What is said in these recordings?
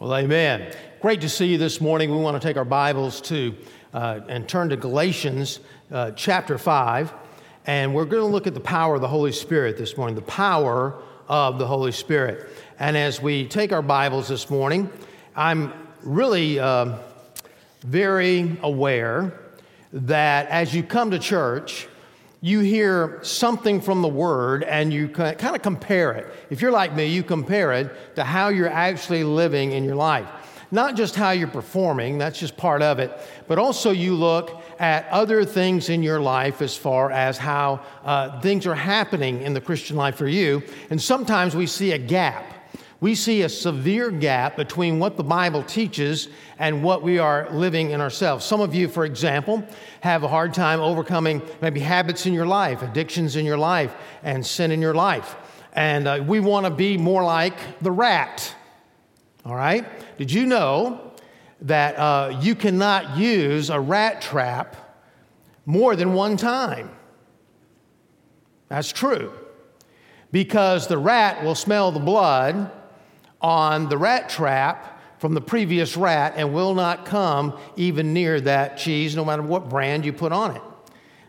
Well, amen. Great to see you this morning. We want to take our Bibles to uh, and turn to Galatians uh, chapter 5. And we're going to look at the power of the Holy Spirit this morning, the power of the Holy Spirit. And as we take our Bibles this morning, I'm really uh, very aware that as you come to church, you hear something from the word and you kind of compare it. If you're like me, you compare it to how you're actually living in your life. Not just how you're performing, that's just part of it, but also you look at other things in your life as far as how uh, things are happening in the Christian life for you. And sometimes we see a gap we see a severe gap between what the Bible teaches and what we are living in ourselves. Some of you, for example, have a hard time overcoming maybe habits in your life, addictions in your life, and sin in your life. And uh, we want to be more like the rat. All right? Did you know that uh, you cannot use a rat trap more than one time? That's true. Because the rat will smell the blood on the rat trap from the previous rat and will not come even near that cheese, no matter what brand you put on it.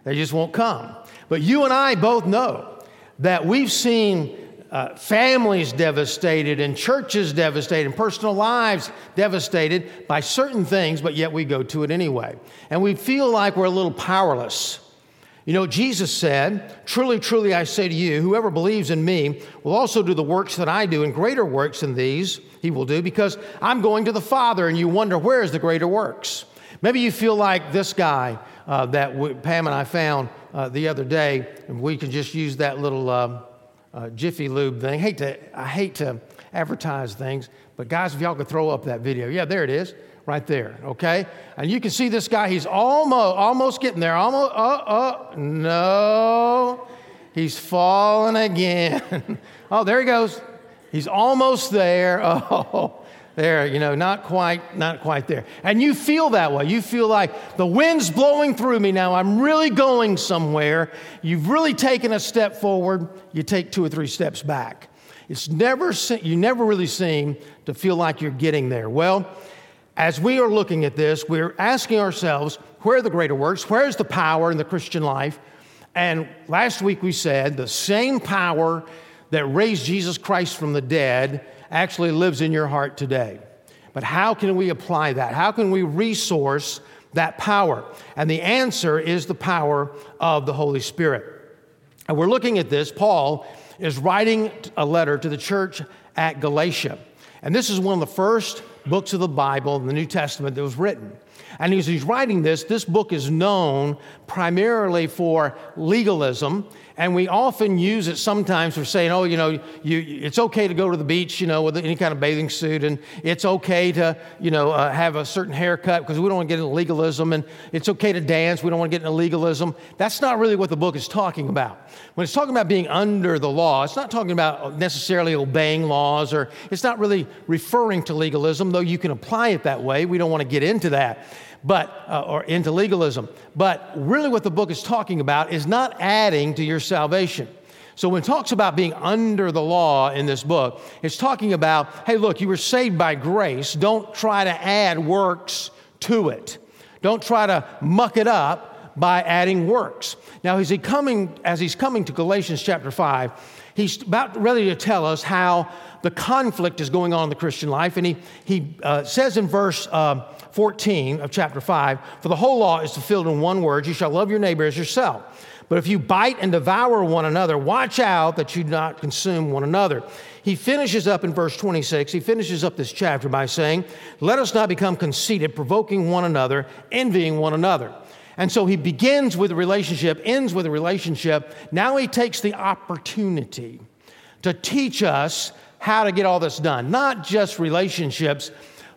They just won't come. But you and I both know that we've seen uh, families devastated and churches devastated and personal lives devastated by certain things, but yet we go to it anyway. And we feel like we're a little powerless. You know, Jesus said, Truly, truly, I say to you, whoever believes in me will also do the works that I do, and greater works than these he will do, because I'm going to the Father, and you wonder, where is the greater works? Maybe you feel like this guy uh, that we, Pam and I found uh, the other day, and we can just use that little uh, uh Jiffy Lube thing. Hate to, I hate to advertise things, but guys, if y'all could throw up that video. Yeah, there it is right there, okay? And you can see this guy, he's almost, almost getting there. Almost, oh, uh, oh, uh, no. He's falling again. oh, there he goes. He's almost there. Oh, there, you know, not quite, not quite there. And you feel that way. You feel like the wind's blowing through me now. I'm really going somewhere. You've really taken a step forward. You take two or three steps back. It's never, you never really seem to feel like you're getting there. Well, as we are looking at this, we're asking ourselves, where are the greater works? Where's the power in the Christian life? And last week we said the same power that raised Jesus Christ from the dead actually lives in your heart today. But how can we apply that? How can we resource that power? And the answer is the power of the Holy Spirit. And we're looking at this. Paul is writing a letter to the church at Galatia. And this is one of the first books of the Bible in the New Testament that was written. And as he's writing this, this book is known primarily for legalism and we often use it sometimes for saying, oh, you know, you, it's okay to go to the beach, you know, with any kind of bathing suit, and it's okay to, you know, uh, have a certain haircut because we don't want to get into legalism, and it's okay to dance, we don't want to get into legalism. That's not really what the book is talking about. When it's talking about being under the law, it's not talking about necessarily obeying laws, or it's not really referring to legalism, though you can apply it that way. We don't want to get into that but uh, or into legalism. But really, what the book is talking about is not adding to your salvation. So when it talks about being under the law in this book, it's talking about, hey, look, you were saved by grace. Don't try to add works to it. Don't try to muck it up by adding works. Now, as, he coming, as he's coming to Galatians chapter 5, he's about ready to tell us how the conflict is going on in the Christian life. And he, he uh, says in verse uh, 14 of chapter 5 For the whole law is fulfilled in one word you shall love your neighbor as yourself. But if you bite and devour one another, watch out that you do not consume one another. He finishes up in verse 26, he finishes up this chapter by saying, Let us not become conceited, provoking one another, envying one another. And so he begins with a relationship, ends with a relationship. Now he takes the opportunity to teach us how to get all this done, not just relationships,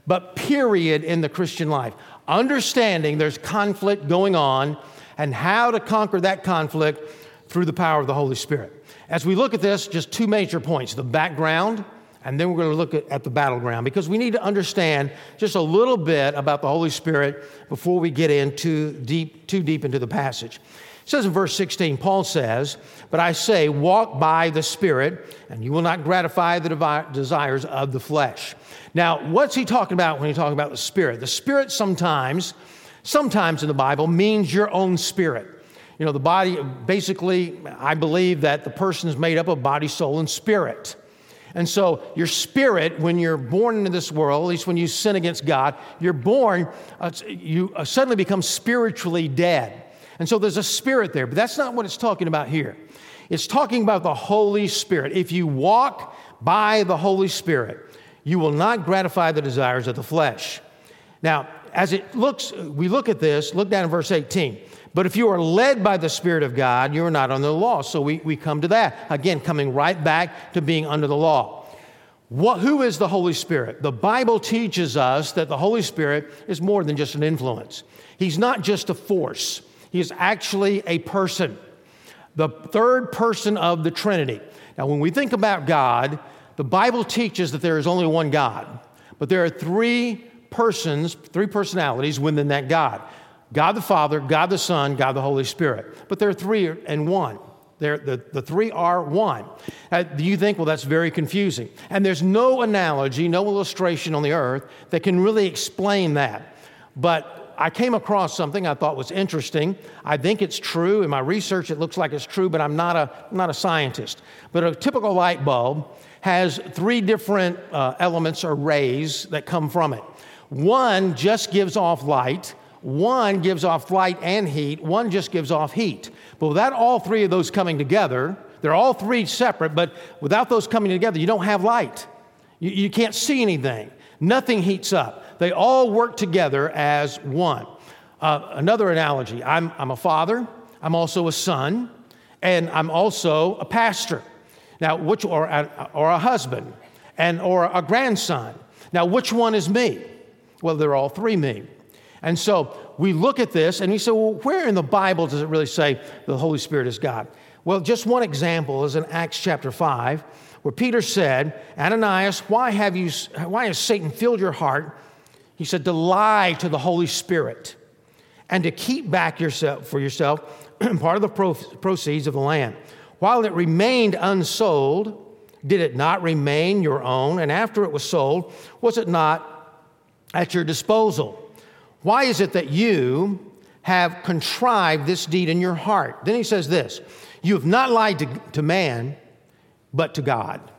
but period in the Christian life. Understanding there's conflict going on and how to conquer that conflict through the power of the Holy Spirit. As we look at this, just two major points the background, and then we're going to look at, the battleground because we need to understand just a little bit about the Holy Spirit before we get into deep, too deep into the passage. It says in verse 16, Paul says, But I say, walk by the Spirit, and you will not gratify the desires of the flesh. Now, what's he talking about when he's talking about the Spirit? The Spirit sometimes, sometimes in the Bible, means your own spirit. You know, the body, basically, I believe that the person is made up of body, soul, and spirit. And so, your spirit, when you're born into this world, at least when you sin against God, you're born, uh, you uh, suddenly become spiritually dead. And so, there's a spirit there, but that's not what it's talking about here. It's talking about the Holy Spirit. If you walk by the Holy Spirit, you will not gratify the desires of the flesh. Now, as it looks, we look at this, look down in verse 18. But if you are led by the Spirit of God, you are not under the law. So we, we come to that. Again, coming right back to being under the law. What, who is the Holy Spirit? The Bible teaches us that the Holy Spirit is more than just an influence. He's not just a force, He is actually a person, the third person of the Trinity. Now, when we think about God, the Bible teaches that there is only one God, but there are three persons, three personalities within that God. God the Father, God the Son, God the Holy Spirit. But there are three and one. The, the three are one. Uh, you think, well, that's very confusing. And there's no analogy, no illustration on the earth that can really explain that. But I came across something I thought was interesting. I think it's true. In my research, it looks like it's true, but I'm not a, not a scientist. But a typical light bulb has three different uh, elements or rays that come from it. One just gives off light, one gives off light and heat, one just gives off heat. But without all three of those coming together, they're all three separate, but without those coming together, you don't have light. You, you can't see anything. Nothing heats up. They all work together as one. Uh, another analogy I'm, I'm a father, I'm also a son, and I'm also a pastor. Now, which, or or a husband, and or a grandson. Now, which one is me? Well, they're all three me. And so we look at this and we say, well, where in the Bible does it really say the Holy Spirit is God? Well, just one example is in Acts chapter 5, where Peter said, Ananias, why, have you, why has Satan filled your heart? He said, to lie to the Holy Spirit and to keep back yourself for yourself part of the proceeds of the land. While it remained unsold, did it not remain your own? And after it was sold, was it not at your disposal. Why is it that you have contrived this deed in your heart? Then he says this You have not lied to, to man, but to God.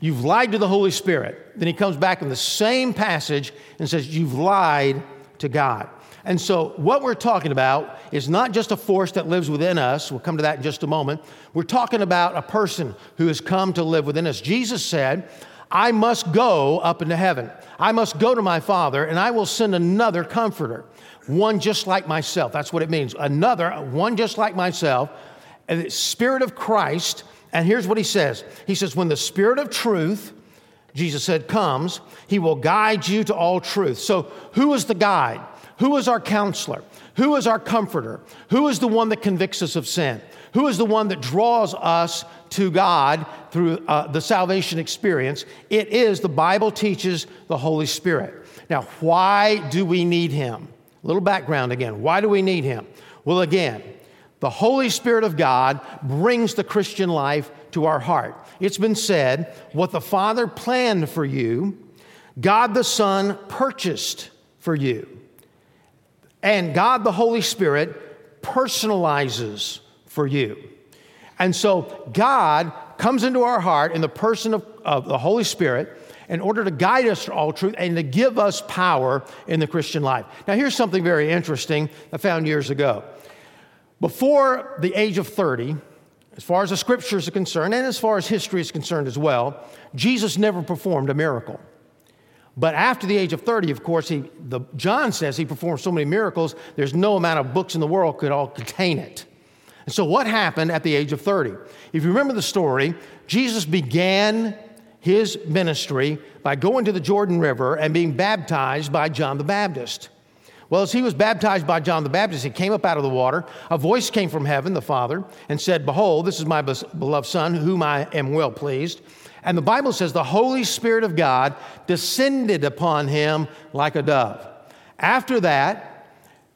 You've lied to the Holy Spirit. Then he comes back in the same passage and says, You've lied to God. And so, what we're talking about is not just a force that lives within us. We'll come to that in just a moment. We're talking about a person who has come to live within us. Jesus said, I must go up into heaven. I must go to my Father, and I will send another comforter, one just like myself. That's what it means. Another, one just like myself, and the Spirit of Christ. And here's what he says He says, When the Spirit of truth, Jesus said, comes, he will guide you to all truth. So, who is the guide? Who is our counselor? Who is our comforter? Who is the one that convicts us of sin? Who is the one that draws us to God through uh, the salvation experience? It is, the Bible teaches, the Holy Spirit. Now, why do we need Him? A little background again. Why do we need Him? Well, again, the Holy Spirit of God brings the Christian life to our heart. It's been said, what the Father planned for you, God the Son purchased for you. And God the Holy Spirit personalizes for you. And so God comes into our heart in the person of, of the Holy Spirit in order to guide us to all truth and to give us power in the Christian life. Now, here's something very interesting I found years ago. Before the age of 30, as far as the scriptures are concerned, and as far as history is concerned as well, Jesus never performed a miracle. But after the age of 30, of course, he, the, John says he performed so many miracles, there's no amount of books in the world could all contain it. And so, what happened at the age of 30? If you remember the story, Jesus began his ministry by going to the Jordan River and being baptized by John the Baptist. Well, as he was baptized by John the Baptist, he came up out of the water. A voice came from heaven, the Father, and said, Behold, this is my beloved Son, whom I am well pleased. And the Bible says the Holy Spirit of God descended upon him like a dove. After that,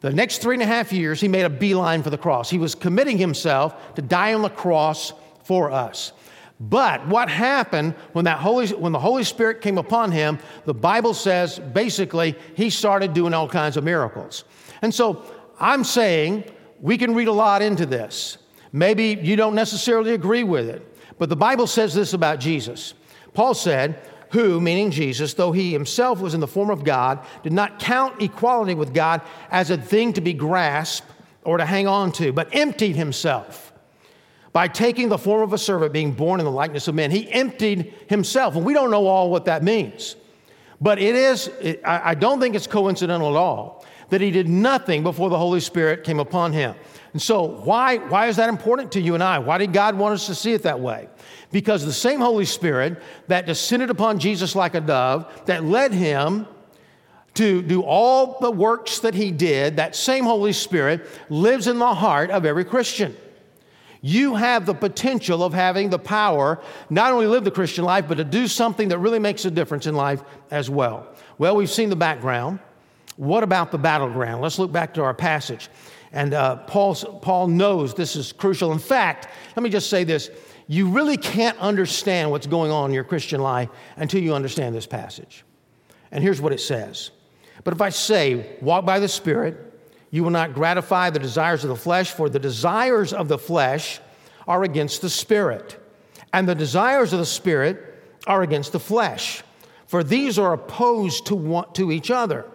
The next three and a half years, he made a beeline for the cross. He was committing himself to die on the cross for us. But what happened when, that Holy, when the Holy Spirit came upon him, the Bible says basically he started doing all kinds of miracles. And so I'm saying we can read a lot into this. Maybe you don't necessarily agree with it, but the Bible says this about Jesus. Paul said, who, meaning Jesus, though he himself was in the form of God, did not count equality with God as a thing to be grasped or to hang on to, but emptied himself by taking the form of a servant, being born in the likeness of men. He emptied himself. And we don't know all what that means. But it is, I don't think it's coincidental at all that he did nothing before the Holy Spirit came upon him. And so, why, why is that important to you and I? Why did God want us to see it that way? Because the same Holy Spirit that descended upon Jesus like a dove, that led him to do all the works that he did, that same Holy Spirit lives in the heart of every Christian. You have the potential of having the power not only live the Christian life, but to do something that really makes a difference in life as well. Well, we've seen the background. What about the battleground? Let's look back to our passage. And uh, Paul knows this is crucial. In fact, let me just say this you really can't understand what's going on in your Christian life until you understand this passage. And here's what it says But if I say, walk by the Spirit, you will not gratify the desires of the flesh, for the desires of the flesh are against the Spirit, and the desires of the Spirit are against the flesh. For these are opposed to, one, to each other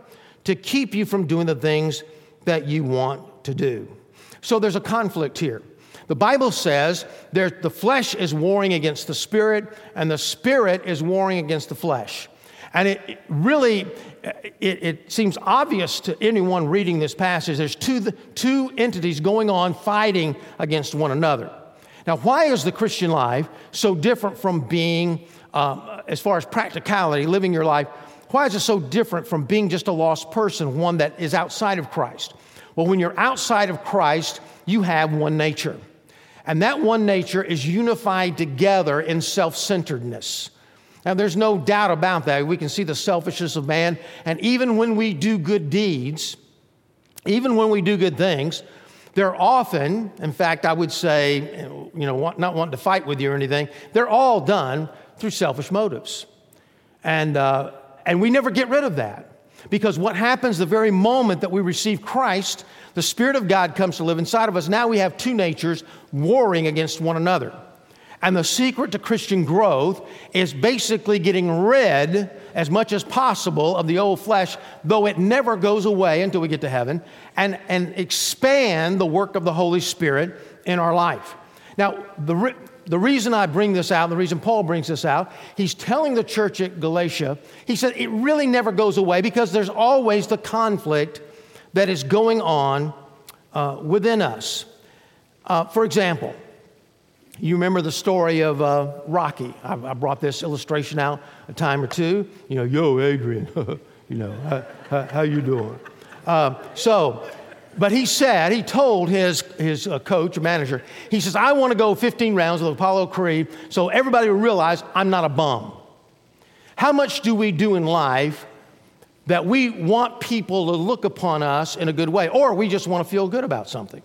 to keep you from doing the things that you want to do. So there's a conflict here. The Bible says there, the flesh is warring against the spirit, and the spirit is warring against the flesh. And it, really, it, it, seems obvious to anyone reading this passage. There's two, two entities going on fighting against one another. Now, why is the Christian life so different from being, um, as far as practicality, living your life why is it so different from being just a lost person, one that is outside of Christ? Well, when you're outside of Christ, you have one nature. And that one nature is unified together in self centeredness. Now, there's no doubt about that. We can see the selfishness of man. And even when we do good deeds, even when we do good things, they're often, in fact, I would say, you know, not wanting to fight with you or anything, they're all done through selfish motives. And, uh, and we never get rid of that. Because what happens the very moment that we receive Christ, the Spirit of God comes to live inside of us. Now we have two natures warring against one another. And the secret to Christian growth is basically getting rid as much as possible of the old flesh, though it never goes away until we get to heaven, and, and expand the work of the Holy Spirit in our life. Now, the, the reason I bring this out, the reason Paul brings this out, he's telling the church at Galatia, he said it really never goes away because there's always the conflict that is going on uh, within us. Uh, for example, you remember the story of uh, Rocky. I, I, brought this illustration out a time or two. You know, yo, Adrian, you know, how, how, you doing? Uh, so but he said, he told his, his uh, coach, manager, he says, I want to go 15 rounds with Apollo Creed so everybody will realize I'm not a bum. How much do we do in life that we want people to look upon us in a good way, or we just want to feel good about something?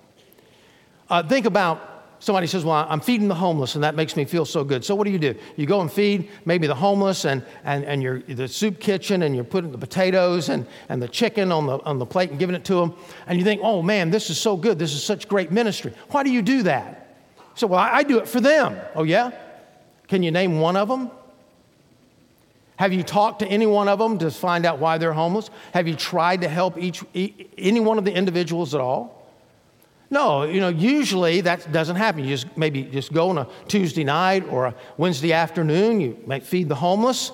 Uh, think about somebody says, Well, I'm feeding the homeless, and that makes me feel so good. So, what do you do? You go and feed maybe the homeless and, and, and you're the soup kitchen, and you're putting the potatoes and, and the chicken on the, on the plate and giving it to them. And you think, Oh man, this is so good. This is such great ministry. Why do you do that? So, well, I, I do it for them. Oh, yeah? Can you name one of them? Have you talked to any one of them to find out why they're homeless? Have you tried to help each, any one of the individuals at all? No, you know, usually that doesn't happen. You just maybe just go on a Tuesday night or a Wednesday afternoon, you might feed the homeless,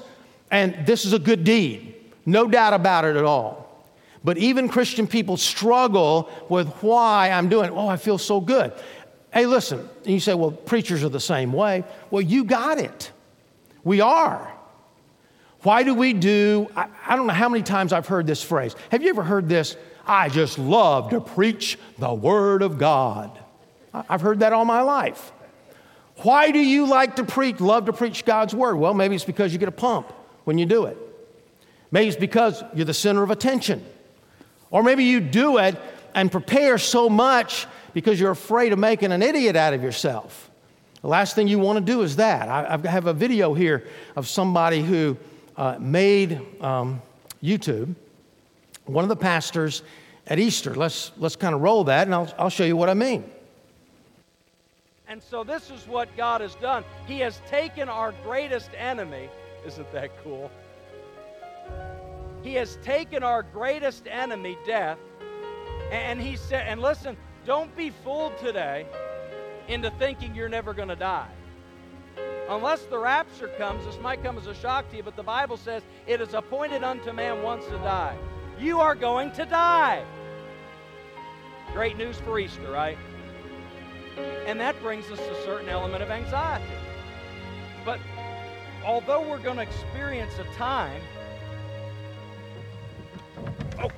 and this is a good deed. No doubt about it at all. But even Christian people struggle with why I'm doing it. Oh, I feel so good. Hey, listen, and you say, well, preachers are the same way. Well, you got it. We are. Why do we do, I, I don't know how many times I've heard this phrase. Have you ever heard this? I just love to preach the Word of God. I've heard that all my life. Why do you like to preach, love to preach God's Word? Well, maybe it's because you get a pump when you do it. Maybe it's because you're the center of attention. Or maybe you do it and prepare so much because you're afraid of making an idiot out of yourself. The last thing you want to do is that. I, I have a video here of somebody who uh, made um, YouTube, one of the pastors at Easter. Let's, let's kind of roll that and I'll, I'll show you what I mean. And so, this is what God has done. He has taken our greatest enemy. Isn't that cool? He has taken our greatest enemy, death, and He said, and listen, don't be fooled today into thinking you're never going to die. Unless the rapture comes, this might come as a shock to you, but the Bible says it is appointed unto man once to die. You are going to die. Great news for Easter, right? And that brings us a certain element of anxiety. But although we're going to experience a time, oh,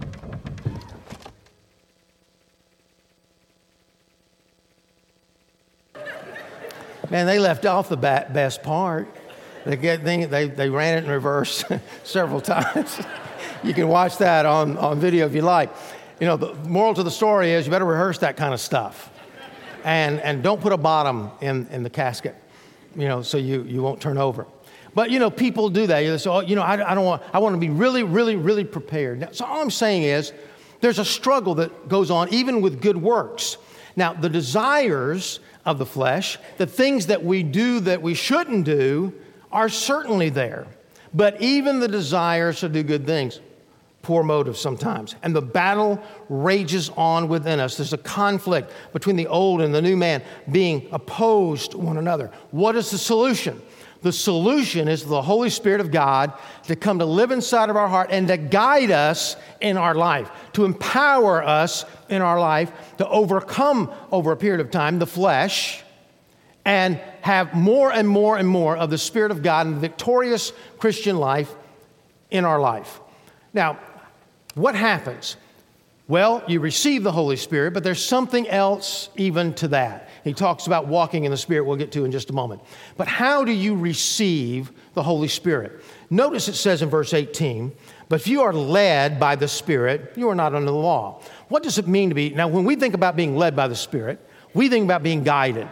Man, they left off the best part. They, get, they, they ran it in reverse several times. you can watch that on, on video if you like. You know, the moral to the story is you better rehearse that kind of stuff. And, and don't put a bottom in, in the casket, you know, so you, you won't turn over. But, you know, people do that. They say, oh, you know, I, I don't want, I want to be really, really, really prepared. Now, so all I'm saying is there's a struggle that goes on even with good works. Now, the desires of the flesh, the things that we do that we shouldn't do, are certainly there. But even the desires to do good things, poor motive sometimes. And the battle rages on within us. There's a conflict between the old and the new man being opposed to one another. What is the solution? The solution is the Holy Spirit of God to come to live inside of our heart and to guide us in our life, to empower us in our life to overcome over a period of time the flesh and have more and more and more of the Spirit of God and the victorious Christian life in our life. Now, what happens? Well, you receive the Holy Spirit, but there's something else even to that. He talks about walking in the Spirit, we'll get to in just a moment. But how do you receive the Holy Spirit? Notice it says in verse 18, but if you are led by the Spirit, you are not under the law. What does it mean to be? Now, when we think about being led by the Spirit, we think about being guided.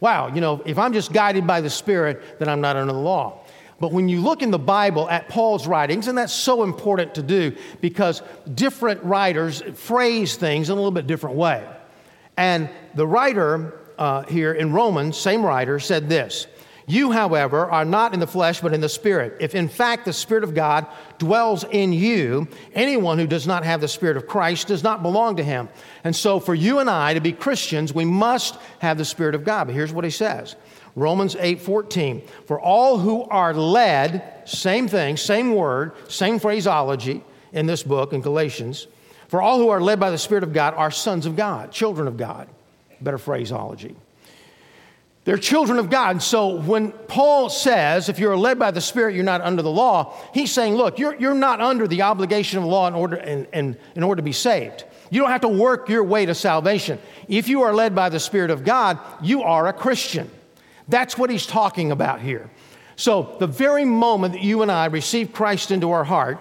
Wow, you know, if I'm just guided by the Spirit, then I'm not under the law. But when you look in the Bible at Paul's writings, and that's so important to do because different writers phrase things in a little bit different way. And the writer uh, here in Romans, same writer, said this You, however, are not in the flesh, but in the Spirit. If in fact the Spirit of God dwells in you, anyone who does not have the Spirit of Christ does not belong to him. And so, for you and I to be Christians, we must have the Spirit of God. But here's what he says Romans 8 14. For all who are led, same thing, same word, same phraseology in this book in Galatians. For all who are led by the Spirit of God are sons of God, children of God. Better phraseology. They're children of God. So when Paul says, if you're led by the Spirit, you're not under the law, he's saying, look, you're, you're not under the obligation of law in order, in, in, in order to be saved. You don't have to work your way to salvation. If you are led by the Spirit of God, you are a Christian. That's what he's talking about here. So, the very moment that you and I receive Christ into our heart,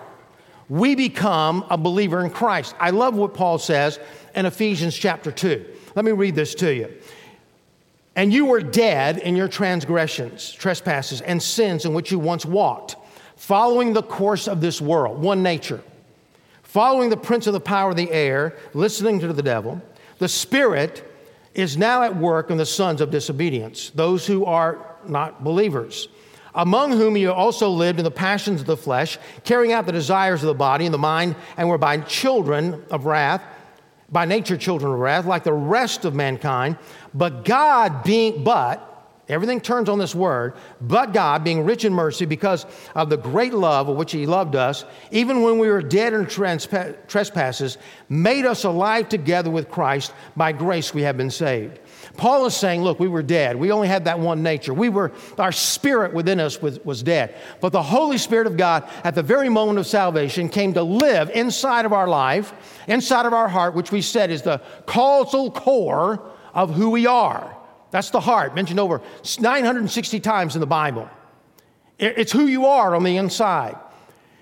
we become a believer in Christ. I love what Paul says in Ephesians chapter 2. Let me read this to you. And you were dead in your transgressions, trespasses, and sins in which you once walked, following the course of this world, one nature, following the prince of the power of the air, listening to the devil. The Spirit is now at work in the sons of disobedience, those who are not believers, among whom you also lived in the passions of the flesh, carrying out the desires of the body and the mind, and were by children of wrath, by nature children of wrath, like the rest of mankind. But God being, but, Everything turns on this word, but God, being rich in mercy because of the great love of which He loved us, even when we were dead in trespasses, made us alive together with Christ. By grace we have been saved. Paul is saying, look, we were dead. We only had that one nature. We were, our spirit within us was, was dead. But the Holy Spirit of God, at the very moment of salvation, came to live inside of our life, inside of our heart, which we said is the causal core of who we are. That's the heart, mentioned over 960 times in the Bible. It's who you are on the inside.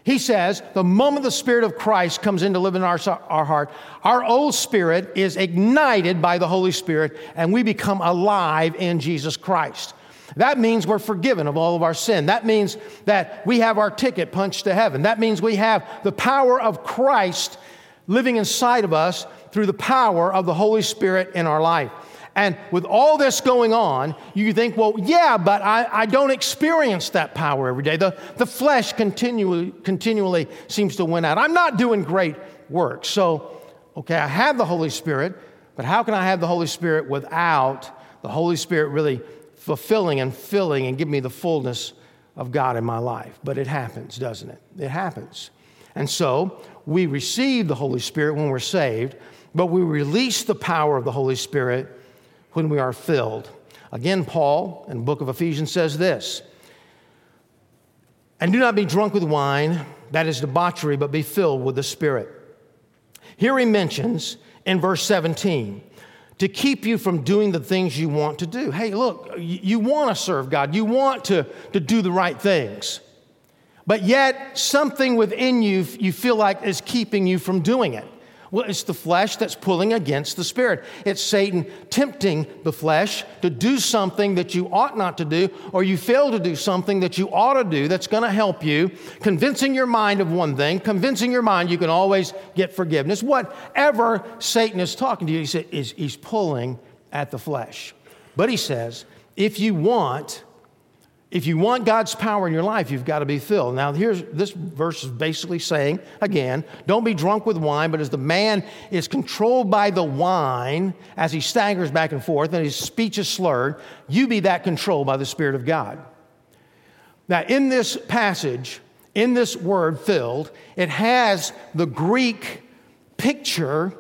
He says the moment the Spirit of Christ comes in to live in our, our heart, our old spirit is ignited by the Holy Spirit and we become alive in Jesus Christ. That means we're forgiven of all of our sin. That means that we have our ticket punched to heaven. That means we have the power of Christ living inside of us through the power of the Holy Spirit in our life. And with all this going on, you think, well, yeah, but I, I don't experience that power every day. The, the flesh continually, continually seems to win out. I'm not doing great work. So, okay, I have the Holy Spirit, but how can I have the Holy Spirit without the Holy Spirit really fulfilling and filling and giving me the fullness of God in my life? But it happens, doesn't it? It happens. And so we receive the Holy Spirit when we're saved, but we release the power of the Holy Spirit when we are filled. Again, Paul in the book of Ephesians says this And do not be drunk with wine, that is debauchery, but be filled with the Spirit. Here he mentions in verse 17 to keep you from doing the things you want to do. Hey, look, you want to serve God, you want to, to do the right things, but yet something within you you feel like is keeping you from doing it. Well, it's the flesh that's pulling against the spirit. It's Satan tempting the flesh to do something that you ought not to do, or you fail to do something that you ought to do that's going to help you, convincing your mind of one thing, convincing your mind you can always get forgiveness. Whatever Satan is talking to you, he's, he's pulling at the flesh. But he says, if you want, if you want God's power in your life, you've got to be filled. Now, here's this verse is basically saying, again, don't be drunk with wine, but as the man is controlled by the wine as he staggers back and forth and his speech is slurred, you be that controlled by the Spirit of God. Now, in this passage, in this word filled, it has the Greek picture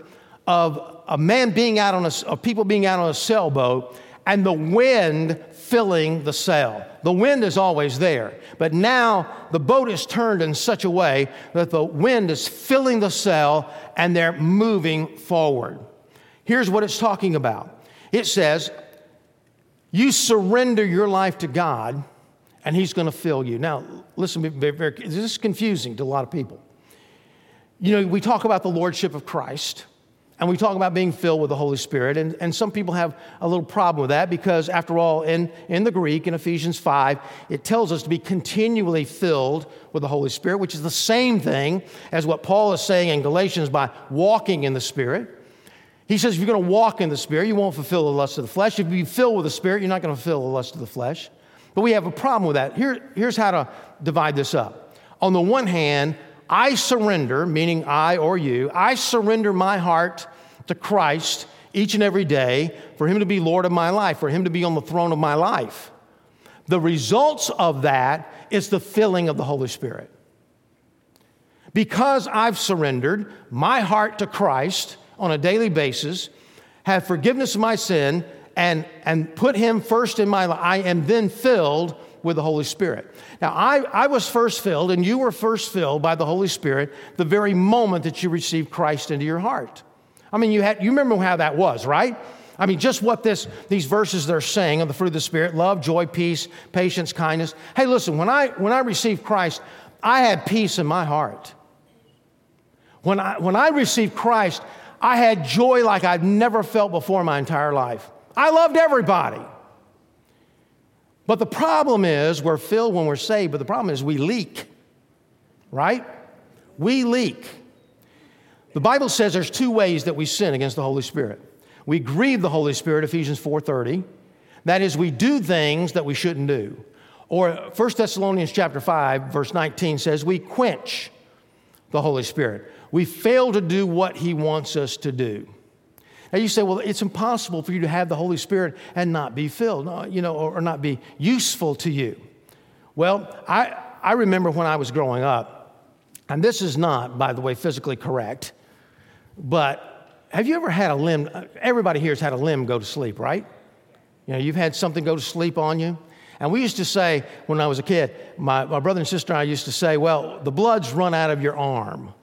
of a man being out on a, of people being out on a sailboat and the wind filling the sail. The wind is always there, but now the boat is turned in such a way that the wind is filling the sail and they're moving forward. Here's what it's talking about it says, You surrender your life to God, and He's going to fill you. Now, listen, this is confusing to a lot of people. You know, we talk about the Lordship of Christ. And we talk about being filled with the Holy Spirit. And, and some people have a little problem with that because, after all, in, in the Greek, in Ephesians 5, it tells us to be continually filled with the Holy Spirit, which is the same thing as what Paul is saying in Galatians by walking in the Spirit. He says, if you're going to walk in the Spirit, you won't fulfill the lust of the flesh. If you be filled with the Spirit, you're not going to fulfill the lust of the flesh. But we have a problem with that. Here, here's how to divide this up. On the one hand, I surrender, meaning I or you, I surrender my heart to Christ each and every day for Him to be Lord of my life, for Him to be on the throne of my life. The results of that is the filling of the Holy Spirit. Because I've surrendered my heart to Christ on a daily basis, have forgiveness of my sin, and, and put Him first in my life, I am then filled with the Holy Spirit. Now, I, I was first filled, and you were first filled by the Holy Spirit the very moment that you received Christ into your heart. I mean, you, had, you remember how that was, right? I mean, just what this, these verses they're saying of the fruit of the Spirit love, joy, peace, patience, kindness. Hey, listen, when I, when I received Christ, I had peace in my heart. When I, when I received Christ, I had joy like I've never felt before in my entire life. I loved everybody. But the problem is, we're filled when we're saved, but the problem is we leak, right? We leak. The Bible says there's two ways that we sin against the Holy Spirit. We grieve the Holy Spirit, Ephesians 4:30. That is, we do things that we shouldn't do. Or 1 Thessalonians chapter 5, verse 19 says, we quench the Holy Spirit. We fail to do what He wants us to do. Now you say, well, it's impossible for you to have the Holy Spirit and not be filled, uh, you know, or not be useful to you. Well, I, I remember when I was growing up, and this is not, by the way, physically correct. But have you ever had a limb? Uh, everybody here has had a limb go to sleep, right? You know, you've had something go to sleep on you. And we used to say, when I was a kid, my, my brother and sister and I used to say, well, the blood's run out of your arm,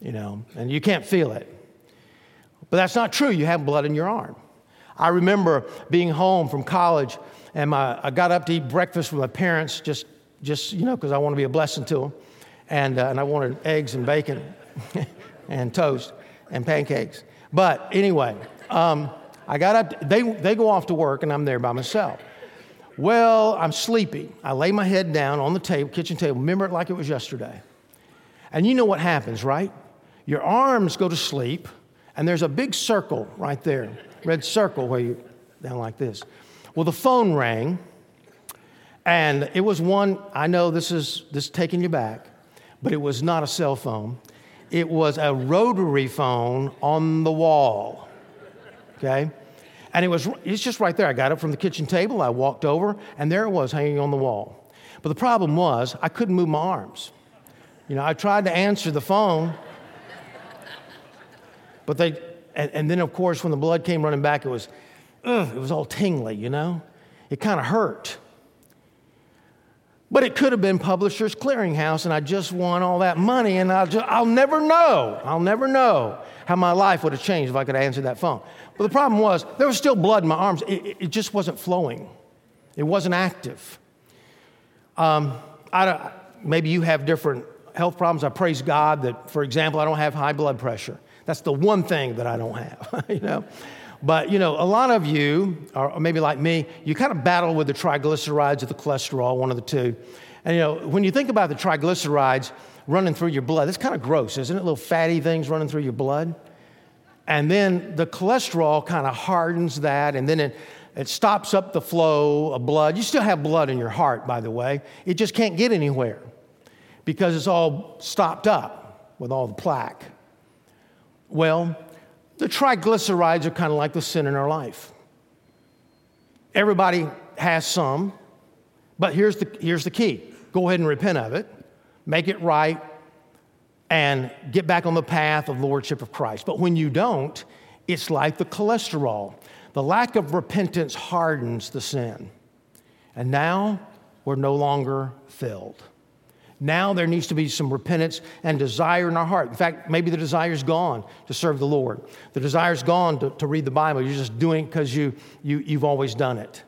you know, and you can't feel it. But that's not true. You have blood in your arm. I remember being home from college, and my, I got up to eat breakfast with my parents, just, just you know, because I want to be a blessing to them. and, uh, and I wanted eggs and bacon and toast and pancakes. But anyway, um, I got up, they, they go off to work, and I'm there by myself. Well, I'm sleepy. I lay my head down on the table, kitchen table, remember it like it was yesterday. And you know what happens, right? Your arms go to sleep, and there's a big circle right there, red circle where you down like this. Well, the phone rang, and it was one. I know this is this is taking you back, but it was not a cell phone. It was a rotary phone on the wall. Okay, and it was it's just right there. I got up from the kitchen table. I walked over, and there it was hanging on the wall. But the problem was I couldn't move my arms. You know, I tried to answer the phone, but they, and, and then of course, when the blood came running back, it was, ugh, it was all tingly, you know? It kind of hurt. But it could have been Publishers Clearinghouse, and I just won all that money, and I'll, just, I'll never know. I'll never know how my life would have changed if I could have answered that phone. But the problem was, there was still blood in my arms. It, it just wasn't flowing, it wasn't active. Um, maybe you have different health problems. I praise God that, for example, I don't have high blood pressure. That's the one thing that I don't have, you know. But you know, a lot of you, or maybe like me, you kind of battle with the triglycerides or the cholesterol, one of the two. And you know, when you think about the triglycerides running through your blood, it's kind of gross, isn't it? Little fatty things running through your blood. And then the cholesterol kind of hardens that, and then it, it stops up the flow of blood. You still have blood in your heart, by the way. It just can't get anywhere because it's all stopped up with all the plaque. Well, the triglycerides are kind of like the sin in our life. Everybody has some, but here's the, here's the key go ahead and repent of it, make it right, and get back on the path of lordship of Christ. But when you don't, it's like the cholesterol. The lack of repentance hardens the sin. And now we're no longer filled. Now there needs to be some repentance and desire in our heart. In fact, maybe the desire's gone to serve the Lord. The desire's gone to, to read the Bible. You're just doing it because you, you, you've always done it.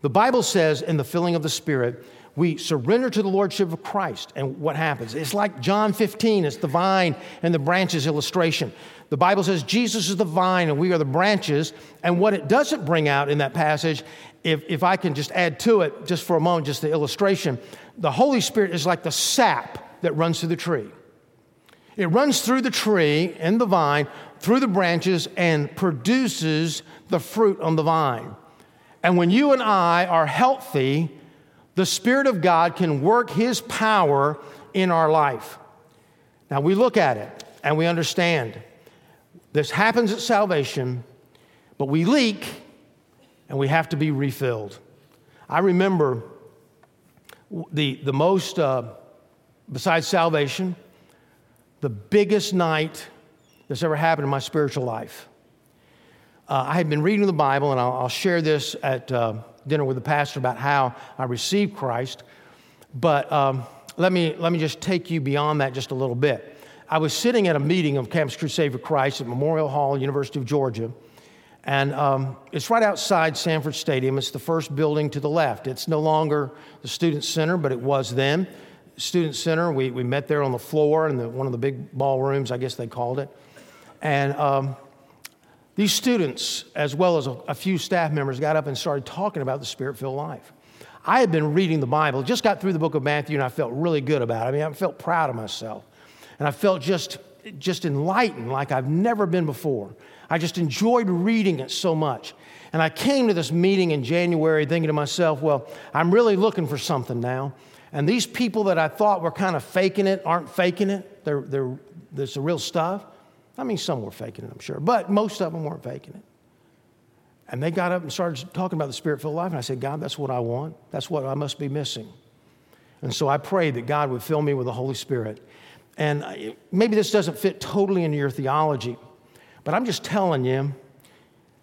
The Bible says in the filling of the Spirit, we surrender to the Lordship of Christ. And what happens? It's like John 15, it's the vine and the branches illustration. The Bible says Jesus is the vine and we are the branches. And what it doesn't bring out in that passage, if, if I can just add to it just for a moment, just the illustration, the Holy Spirit is like the sap that runs through the tree. It runs through the tree and the vine, through the branches, and produces the fruit on the vine. And when you and I are healthy, the Spirit of God can work His power in our life. Now we look at it and we understand this happens at salvation, but we leak and we have to be refilled. I remember the, the most, uh, besides salvation, the biggest night that's ever happened in my spiritual life. Uh, I had been reading the Bible, and I'll, I'll share this at uh, dinner with the pastor about how I received Christ. But um, let, me, let me just take you beyond that just a little bit. I was sitting at a meeting of Campus Crusade for Christ at Memorial Hall, University of Georgia. And um, it's right outside Sanford Stadium. It's the first building to the left. It's no longer the Student Center, but it was then. Student Center, we, we met there on the floor in the, one of the big ballrooms, I guess they called it. And um, these students, as well as a, a few staff members, got up and started talking about the spirit filled life. I had been reading the Bible, just got through the book of Matthew, and I felt really good about it. I mean, I felt proud of myself. And I felt just, just enlightened like I've never been before. I just enjoyed reading it so much. And I came to this meeting in January thinking to myself, well, I'm really looking for something now. And these people that I thought were kind of faking it aren't faking it. They're, they're, there's the real stuff. I mean, some were faking it, I'm sure, but most of them weren't faking it. And they got up and started talking about the spirit filled life. And I said, God, that's what I want. That's what I must be missing. And so I prayed that God would fill me with the Holy Spirit. And uh, maybe this doesn't fit totally into your theology, but I'm just telling you,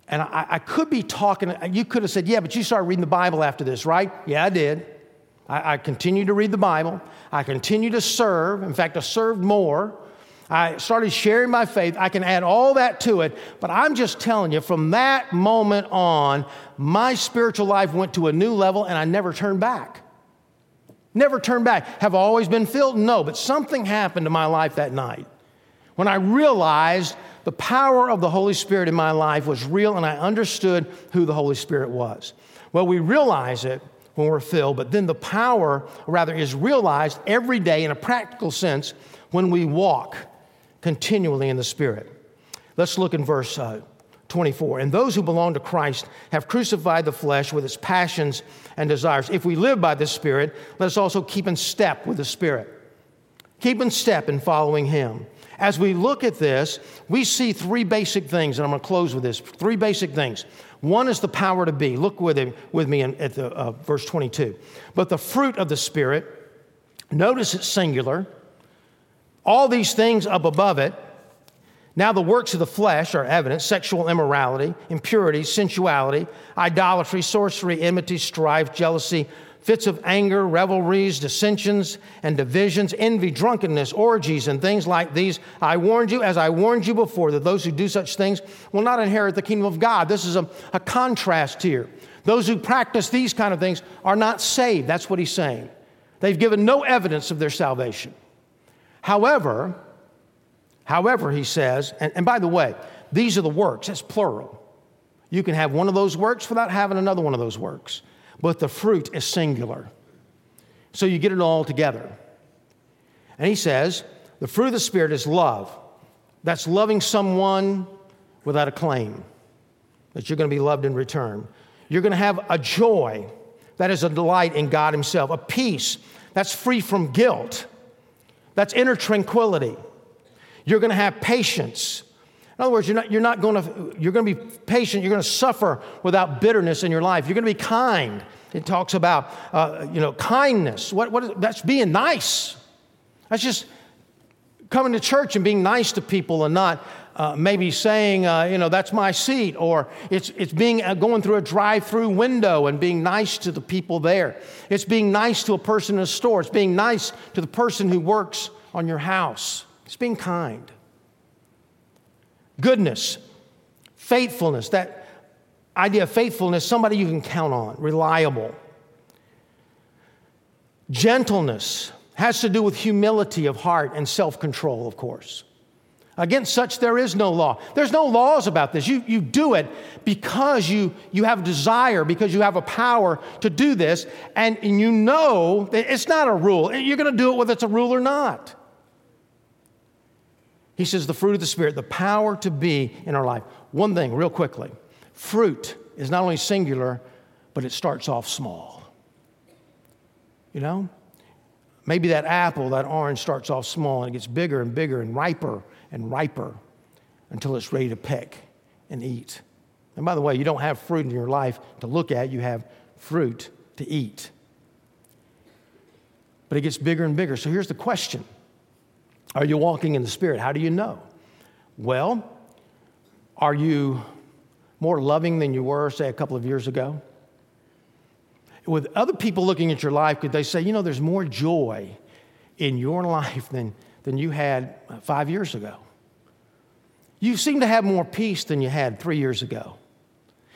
and I, I, could be talking, you could have said, yeah, but you started reading the Bible after this, right? Yeah, I did. I, I continued to read the Bible. I continued to serve. In fact, I served more. I started sharing my faith. I can add all that to it, but I'm just telling you, from that moment on, my spiritual life went to a new level and I never turned back. Never turned back. Have I always been filled? No, but something happened to my life that night when I realized the power of the Holy Spirit in my life was real and I understood who the Holy Spirit was. Well, we realize it when we're filled, but then the power, rather, is realized every day in a practical sense when we walk continually in the Spirit. Let's look in verse uh, 24. And those who belong to Christ have crucified the flesh with its passions and desires. If we live by the Spirit, let us also keep in step with the Spirit. Keep in step in following Him. As we look at this, we see three basic things, and I'm going to close with this. Three basic things. One is the power to be. Look with, him, with me in, at the, uh, verse 22. But the fruit of the Spirit, notice it's singular. All these things up above it now, the works of the flesh are evident sexual immorality, impurity, sensuality, idolatry, sorcery, enmity, strife, jealousy, fits of anger, revelries, dissensions, and divisions, envy, drunkenness, orgies, and things like these. I warned you, as I warned you before, that those who do such things will not inherit the kingdom of God. This is a, a contrast here. Those who practice these kind of things are not saved. That's what he's saying. They've given no evidence of their salvation. However, However, he says, and, and by the way, these are the works, that's plural. You can have one of those works without having another one of those works, but the fruit is singular. So you get it all together. And he says, the fruit of the Spirit is love. That's loving someone without a claim, that you're going to be loved in return. You're going to have a joy that is a delight in God Himself, a peace that's free from guilt, that's inner tranquility. You're going to have patience. In other words, you're not, you're not going to, you're going to be patient. You're going to suffer without bitterness in your life. You're going to be kind. It talks about, uh, you know, kindness. What, what is, that's being nice. That's just coming to church and being nice to people and not uh, maybe saying, uh, you know, that's my seat, or it's, it's being uh, going through a drive-through window and being nice to the people there. It's being nice to a person in a store. It's being nice to the person who works on your house. It's being kind. Goodness, faithfulness, that idea of faithfulness, somebody you can count on, reliable. Gentleness has to do with humility of heart and self control, of course. Against such, there is no law. There's no laws about this. You, you do it because you, you have desire, because you have a power to do this, and, and you know that it's not a rule. You're going to do it whether it's a rule or not. He says the fruit of the Spirit, the power to be in our life. One thing, real quickly fruit is not only singular, but it starts off small. You know? Maybe that apple, that orange starts off small and it gets bigger and bigger and riper and riper until it's ready to pick and eat. And by the way, you don't have fruit in your life to look at, you have fruit to eat. But it gets bigger and bigger. So here's the question are you walking in the Spirit? How do you know? Well, are you more loving than you were, say, a couple of years ago? With other people looking at your life, could they say, you know, there's more joy in your life than, than you had five years ago? You seem to have more peace than you had three years ago.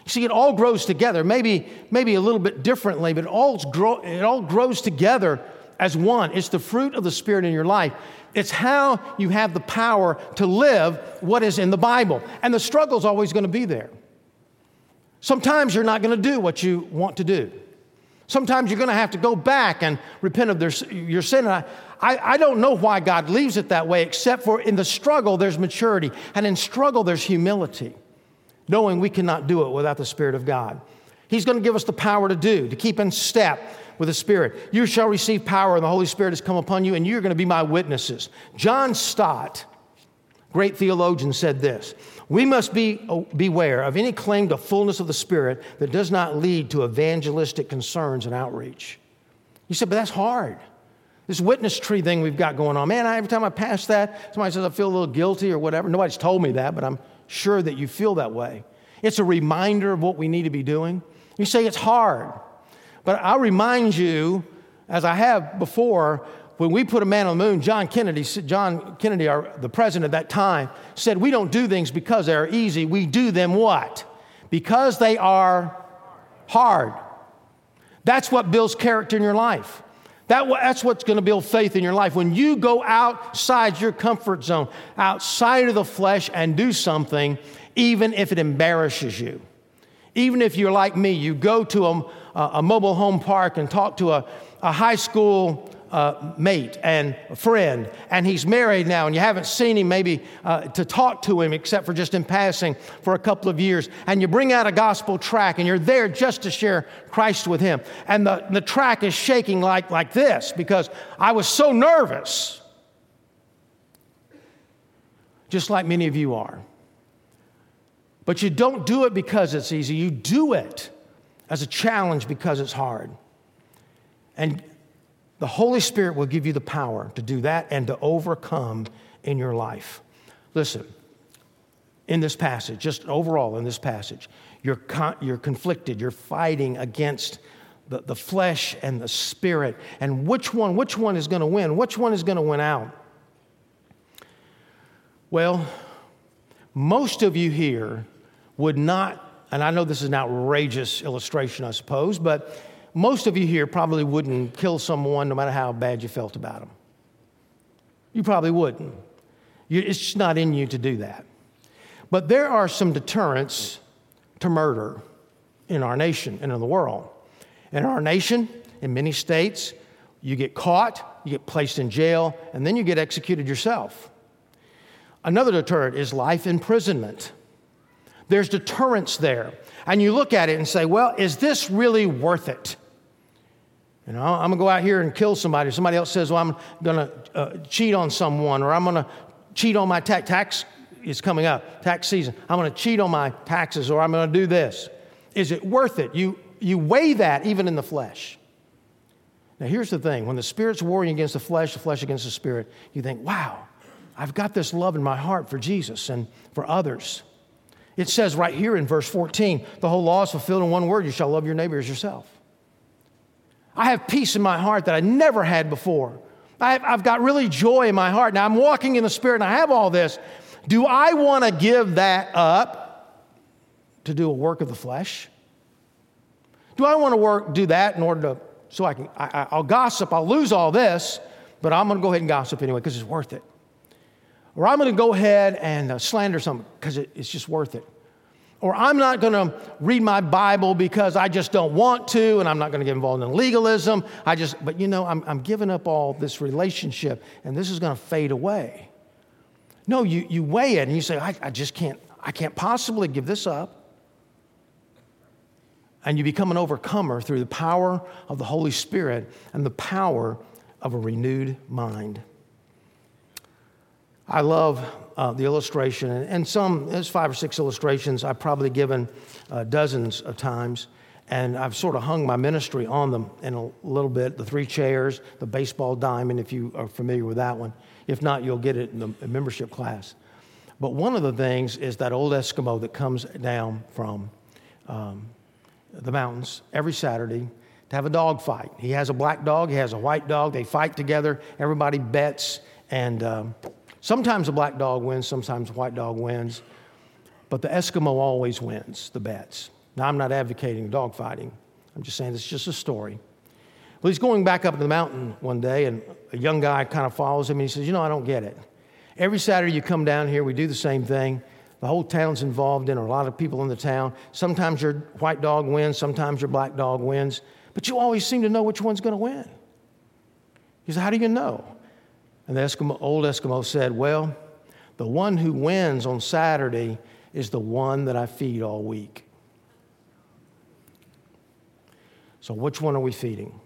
See, it all grows together, maybe, maybe a little bit differently, but it all, grow, it all grows together as one. It's the fruit of the Spirit in your life. It's how you have the power to live what is in the Bible. And the struggle is always going to be there. Sometimes you're not going to do what you want to do. Sometimes you're going to have to go back and repent of their, your sin. I, I, I don't know why God leaves it that way, except for in the struggle, there's maturity. And in struggle, there's humility, knowing we cannot do it without the Spirit of God. He's going to give us the power to do, to keep in step with the Spirit. You shall receive power, and the Holy Spirit has come upon you, and you're going to be my witnesses. John Stott, great theologian, said this We must be, oh, beware of any claim to fullness of the Spirit that does not lead to evangelistic concerns and outreach. You said, but that's hard. This witness tree thing we've got going on. Man, every time I pass that, somebody says I feel a little guilty or whatever. Nobody's told me that, but I'm sure that you feel that way. It's a reminder of what we need to be doing. You say it's hard. But I'll remind you, as I have before, when we put a man on the moon, John Kennedy, John Kennedy, our, the president at that time, said, We don't do things because they're easy. We do them what? Because they are hard. That's what builds character in your life. That, that's what's going to build faith in your life. When you go outside your comfort zone, outside of the flesh, and do something, even if it embarrasses you. Even if you're like me, you go to a, a mobile home park and talk to a, a high school uh, mate and friend, and he's married now, and you haven't seen him maybe uh, to talk to him except for just in passing for a couple of years, and you bring out a gospel track, and you're there just to share Christ with him, and the, the track is shaking like, like this because I was so nervous, just like many of you are. But you don't do it because it's easy, you do it as a challenge because it's hard. And the Holy Spirit will give you the power to do that and to overcome in your life. Listen, in this passage, just overall in this passage, you're, con- you're conflicted, you're fighting against the, the flesh and the spirit. And which one, which one is going to win? Which one is going to win out? Well, most of you here would not, and I know this is an outrageous illustration, I suppose, but most of you here probably wouldn't kill someone no matter how bad you felt about them. You probably wouldn't. You, it's just not in you to do that. But there are some deterrents to murder in our nation and in the world. In our nation, in many states, you get caught, you get placed in jail, and then you get executed yourself. Another deterrent is life imprisonment. There's deterrence there. And you look at it and say, well, is this really worth it? You know, I'm gonna go out here and kill somebody. Somebody else says, well, I'm gonna uh, cheat on someone, or I'm gonna cheat on my tax. Tax is coming up, tax season. I'm gonna cheat on my taxes, or I'm gonna do this. Is it worth it? You, you weigh that even in the flesh. Now, here's the thing when the spirit's warring against the flesh, the flesh against the spirit, you think, wow, I've got this love in my heart for Jesus and for others. It says right here in verse 14, the whole law is fulfilled in one word you shall love your neighbor as yourself. I have peace in my heart that I never had before. I've, I've got really joy in my heart. Now I'm walking in the Spirit and I have all this. Do I want to give that up to do a work of the flesh? Do I want to work, do that in order to, so I can, I, I'll gossip, I'll lose all this, but I'm going to go ahead and gossip anyway because it's worth it. Or I'm going to go ahead and uh, slander something because it, it's just worth it. Or I'm not going to read my Bible because I just don't want to, and I'm not going to get involved in legalism. I just, but you know, I'm, I'm giving up all this relationship, and this is going to fade away. No, you, you weigh it and you say, I, I just can't, I can't possibly give this up. And you become an overcomer through the power of the Holy Spirit and the power of a renewed mind. I love uh, the illustration, and some, there's five or six illustrations I've probably given uh, dozens of times, and I've sort of hung my ministry on them in a little bit. The three chairs, the baseball diamond, if you are familiar with that one. If not, you'll get it in the membership class. But one of the things is that old Eskimo that comes down from um, the mountains every Saturday to have a dog fight. He has a black dog, he has a white dog, they fight together, everybody bets, and um, Sometimes the black dog wins, sometimes the white dog wins, but the Eskimo always wins the bets. Now, I'm not advocating dog fighting. I'm just saying it's just a story. Well, he's going back up the mountain one day, and a young guy kind of follows him, and he says, You know, I don't get it. Every Saturday you come down here, we do the same thing. The whole town's involved in, or a lot of people in the town. Sometimes your white dog wins, sometimes your black dog wins, but you always seem to know which one's going to win. He said, How do you know? And the Eskimo, old Eskimo said, Well, the one who wins on Saturday is the one that I feed all week. So, which one are we feeding?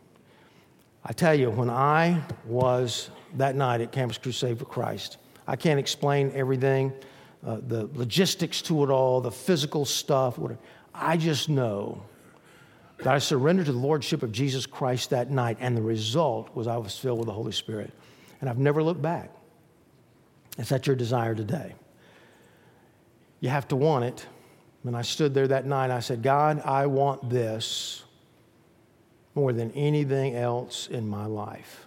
I tell you, when I was that night at Campus Crusade for Christ, I can't explain everything, uh, the logistics to it all, the physical stuff. Whatever. I just know that I surrendered to the Lordship of Jesus Christ that night, and the result was I was filled with the Holy Spirit and I've never looked back. Is that your desire today? You have to want it. When I stood there that night, I said, God, I want this more than anything else in my life.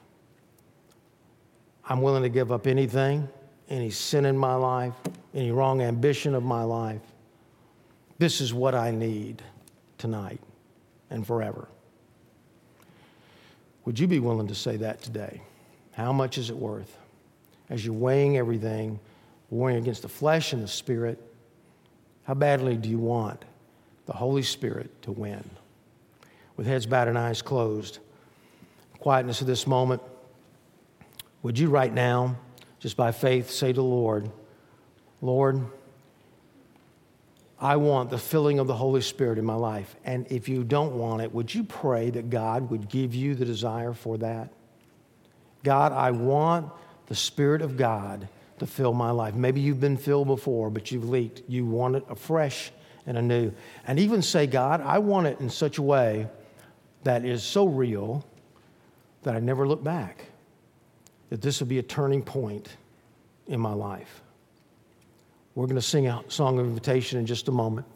I'm willing to give up anything, any sin in my life, any wrong ambition of my life. This is what I need tonight and forever. Would you be willing to say that today? How much is it worth? As you're weighing everything, warring against the flesh and the spirit, how badly do you want the Holy Spirit to win? With heads bowed and eyes closed, quietness of this moment, would you right now, just by faith, say to the Lord, Lord, I want the filling of the Holy Spirit in my life. And if you don't want it, would you pray that God would give you the desire for that? God, I want the Spirit of God to fill my life. Maybe you've been filled before, but you've leaked. You want it afresh and anew. And even say, God, I want it in such a way that is so real that I never look back, that this will be a turning point in my life. We're going to sing a song of invitation in just a moment.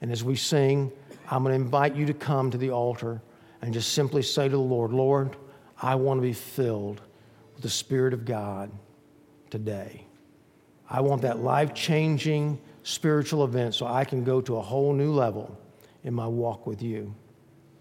And as we sing, I'm going to invite you to come to the altar and just simply say to the Lord, Lord, I want to be filled with the Spirit of God today. I want that life changing spiritual event so I can go to a whole new level in my walk with you.